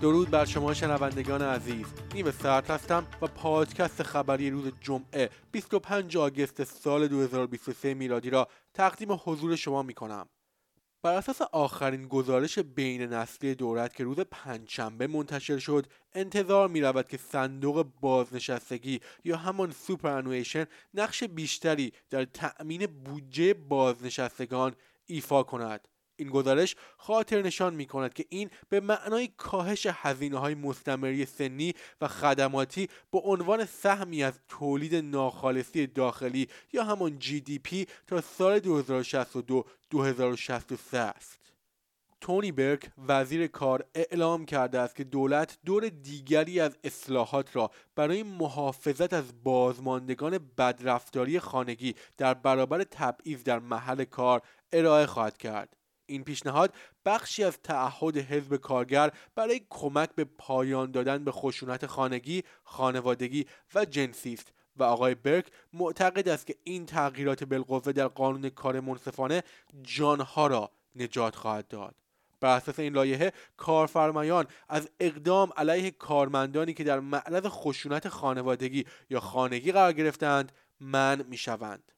درود بر شما شنوندگان عزیز. نیو ساعت هستم و پادکست خبری روز جمعه 25 August سال 2023 میلادی را تقدیم حضور شما می کنم بر اساس آخرین گزارش بین نسلی دولت که روز پنجشنبه منتشر شد انتظار می رود که صندوق بازنشستگی یا همان سوپر نقش بیشتری در تأمین بودجه بازنشستگان ایفا کند. این گزارش خاطر نشان می کند که این به معنای کاهش هزینه های مستمری سنی و خدماتی به عنوان سهمی از تولید ناخالصی داخلی یا همان GDP تا سال 2062 2063 است. تونی برک وزیر کار اعلام کرده است که دولت دور دیگری از اصلاحات را برای محافظت از بازماندگان بدرفتاری خانگی در برابر تبعیض در محل کار ارائه خواهد کرد. این پیشنهاد بخشی از تعهد حزب کارگر برای کمک به پایان دادن به خشونت خانگی، خانوادگی و جنسی است و آقای برک معتقد است که این تغییرات بالقوه در قانون کار منصفانه جانها را نجات خواهد داد. بر اساس این لایحه کارفرمایان از اقدام علیه کارمندانی که در معرض خشونت خانوادگی یا خانگی قرار گرفتند منع می‌شوند.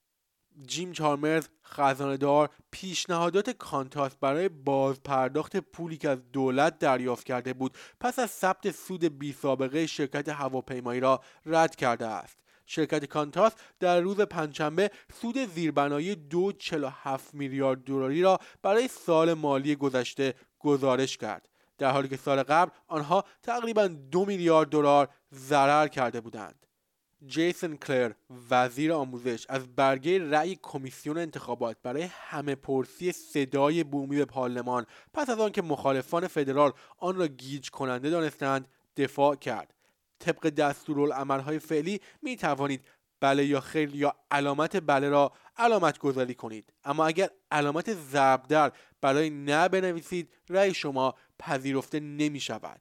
جیم چارمرز خزاندار پیشنهادات کانتاس برای بازپرداخت پولی که از دولت دریافت کرده بود پس از ثبت سود بی سابقه شرکت هواپیمایی را رد کرده است. شرکت کانتاس در روز پنجشنبه سود زیربنایی 2.47 میلیارد دلاری را برای سال مالی گذشته گزارش کرد. در حالی که سال قبل آنها تقریبا دو میلیارد دلار ضرر کرده بودند. جیسن کلر وزیر آموزش از برگه رأی کمیسیون انتخابات برای همه پرسی صدای بومی به پارلمان پس از آنکه مخالفان فدرال آن را گیج کننده دانستند دفاع کرد. طبق دستورالعملهای فعلی می توانید بله یا خیر یا علامت بله را علامت گذاری کنید. اما اگر علامت ضرب در برای نه بنویسید رأی شما پذیرفته نمی شود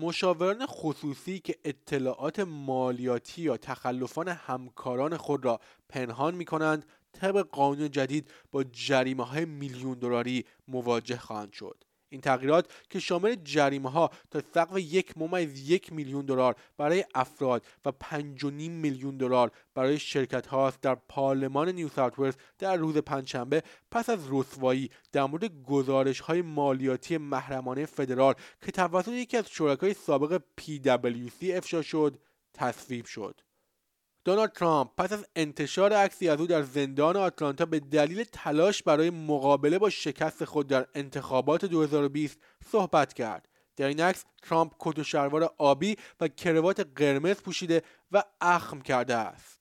مشاوران خصوصی که اطلاعات مالیاتی یا تخلفان همکاران خود را پنهان می کنند طبق قانون جدید با جریمه های میلیون دلاری مواجه خواهند شد. این تغییرات که شامل جریمه ها تا سقف یک ممیز یک میلیون دلار برای افراد و پنج میلیون دلار برای شرکت هاست در پارلمان نیو ساوت در روز پنجشنبه پس از رسوایی در مورد گزارش های مالیاتی محرمانه فدرال که توسط یکی از شرکای سابق PwC افشا شد تصویب شد. دونالد ترامپ پس از انتشار عکسی از او در زندان آتلانتا به دلیل تلاش برای مقابله با شکست خود در انتخابات 2020 صحبت کرد. در این عکس ترامپ کت و شلوار آبی و کروات قرمز پوشیده و اخم کرده است.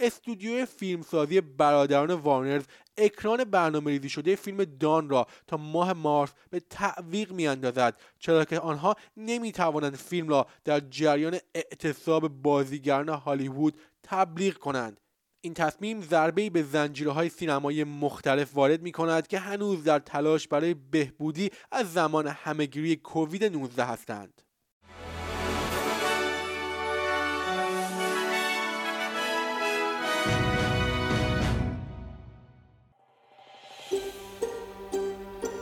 استودیو فیلمسازی برادران وارنرز اکران برنامه ریزی شده فیلم دان را تا ماه مارس به تعویق می اندازد چرا که آنها نمی توانند فیلم را در جریان اعتصاب بازیگران هالیوود تبلیغ کنند این تصمیم ضربه به زنجیرهای سینمایی مختلف وارد می کند که هنوز در تلاش برای بهبودی از زمان همهگیری کووید 19 هستند.